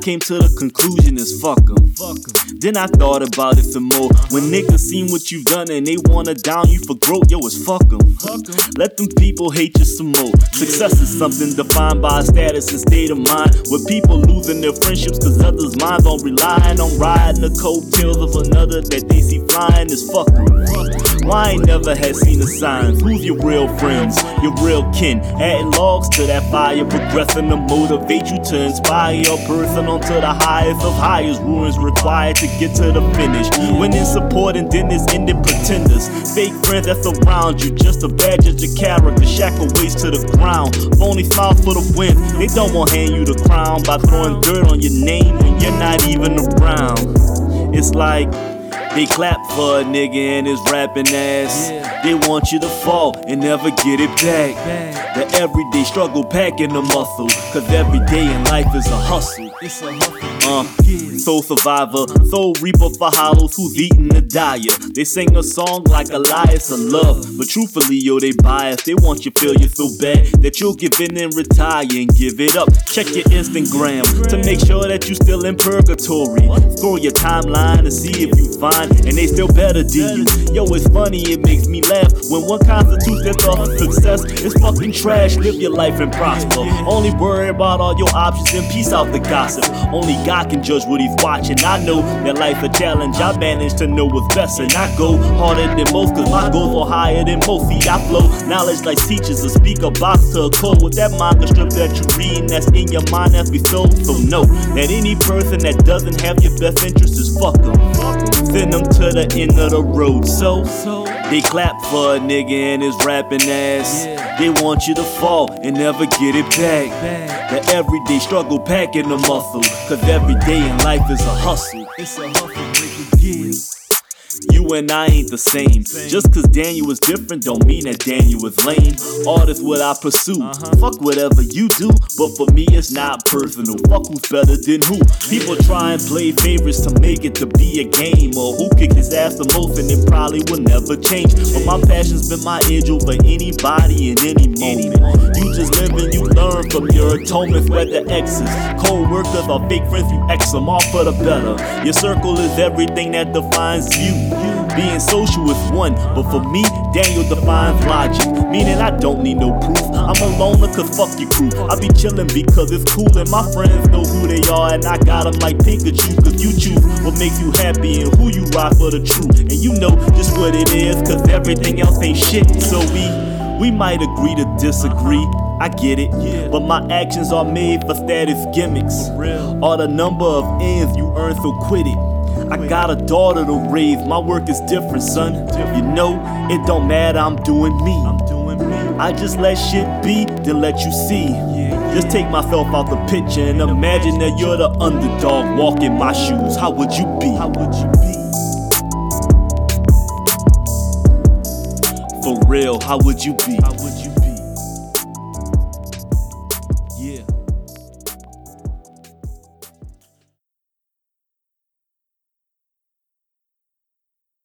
came to the conclusion is fuck 'em. Then I thought about it some more. When niggas seen what you've done and they wanna down you for growth, yo, it's fuck 'em. Let them people hate you some more. Success is something defined by status and state of mind. With people losing their friendships cause others' minds on relying on riding the coattails of another that they see flying is fuck 'em. Why I ain't never had seen the signs? Who's your real friends? Your real kin? Adding logs to that fire, progressing to motivate you to inspire your person onto the highest of highest. Ruins required to get to the finish. When support and then it's ended pretenders. Fake friends that's around you, just a badge of your character. Shackle waist to the ground. Phony smile for the win. They don't want hand you the crown by throwing dirt on your name when you're not even around. It's like they clap for a nigga and his rapping ass. They want you to fall and never get it back. The everyday struggle packing the muscle. Cause every day in life is a hustle. It's a hustle. Uh, soul survivor, soul reaper for hollows who's eating the diet. They sing a song like Elias of love, but truthfully, yo, they biased. They want you feel you so bad that you'll give in and retire and give it up. Check your Instagram to make sure that you still in purgatory. Scroll your timeline to see if you find, and they still better than you. Yo, it's funny, it makes me laugh when one constitutes their thought of success. It's fucking trash. Live your life and prosper. Only worry about all your options and peace out the gossip. Only God can judge what He's watching. I know that life a challenge. I manage to know what's best, and I go harder than most, cause my goals are higher than most. See, I flow knowledge like teachers, a speaker box to a code with that manga strip that you reading that's in your mind we sold. So know that any person that doesn't have your best interest is fuck 'em. Send them to the end of the road. So, they clap for a nigga and his rapping ass. They want you to fall and never get it back. The everyday struggle packing the muscle. Cause every day in life is a hustle. It's a hustle, make it give. You and I ain't the same. Just cause Daniel was different don't mean that Daniel was lame. Art is what I pursue. Uh-huh. Fuck whatever you do, but for me it's not personal. Fuck who's better than who. People try and play favorites to make it to be a game. Or who kick his ass the most and it probably will never change. But my passion's been my edge over anybody in any moment. You learn from your atonements, whether exes, cold workers, or fake friends, you X them all for the better. Your circle is everything that defines you. Being social is one, but for me, Daniel defines logic. Meaning I don't need no proof. I'm a loner cause fuck your crew. I be chillin' because it's cool and my friends know who they are. And I got 'em like Pikachu cause you choose what makes you happy and who you ride for the truth. And you know just what it is cause everything else ain't shit. So we, we might agree to disagree. I get it, Yeah. but my actions are made for status gimmicks. Or the number of ends you earn, so quit it. I got a daughter to raise, my work is different, son. You know, it don't matter, I'm doing me. I just let shit be, then let you see. Just take myself out the picture and imagine that you're the underdog walking my shoes. How would you be? How would you be? For real, how would you be? How would you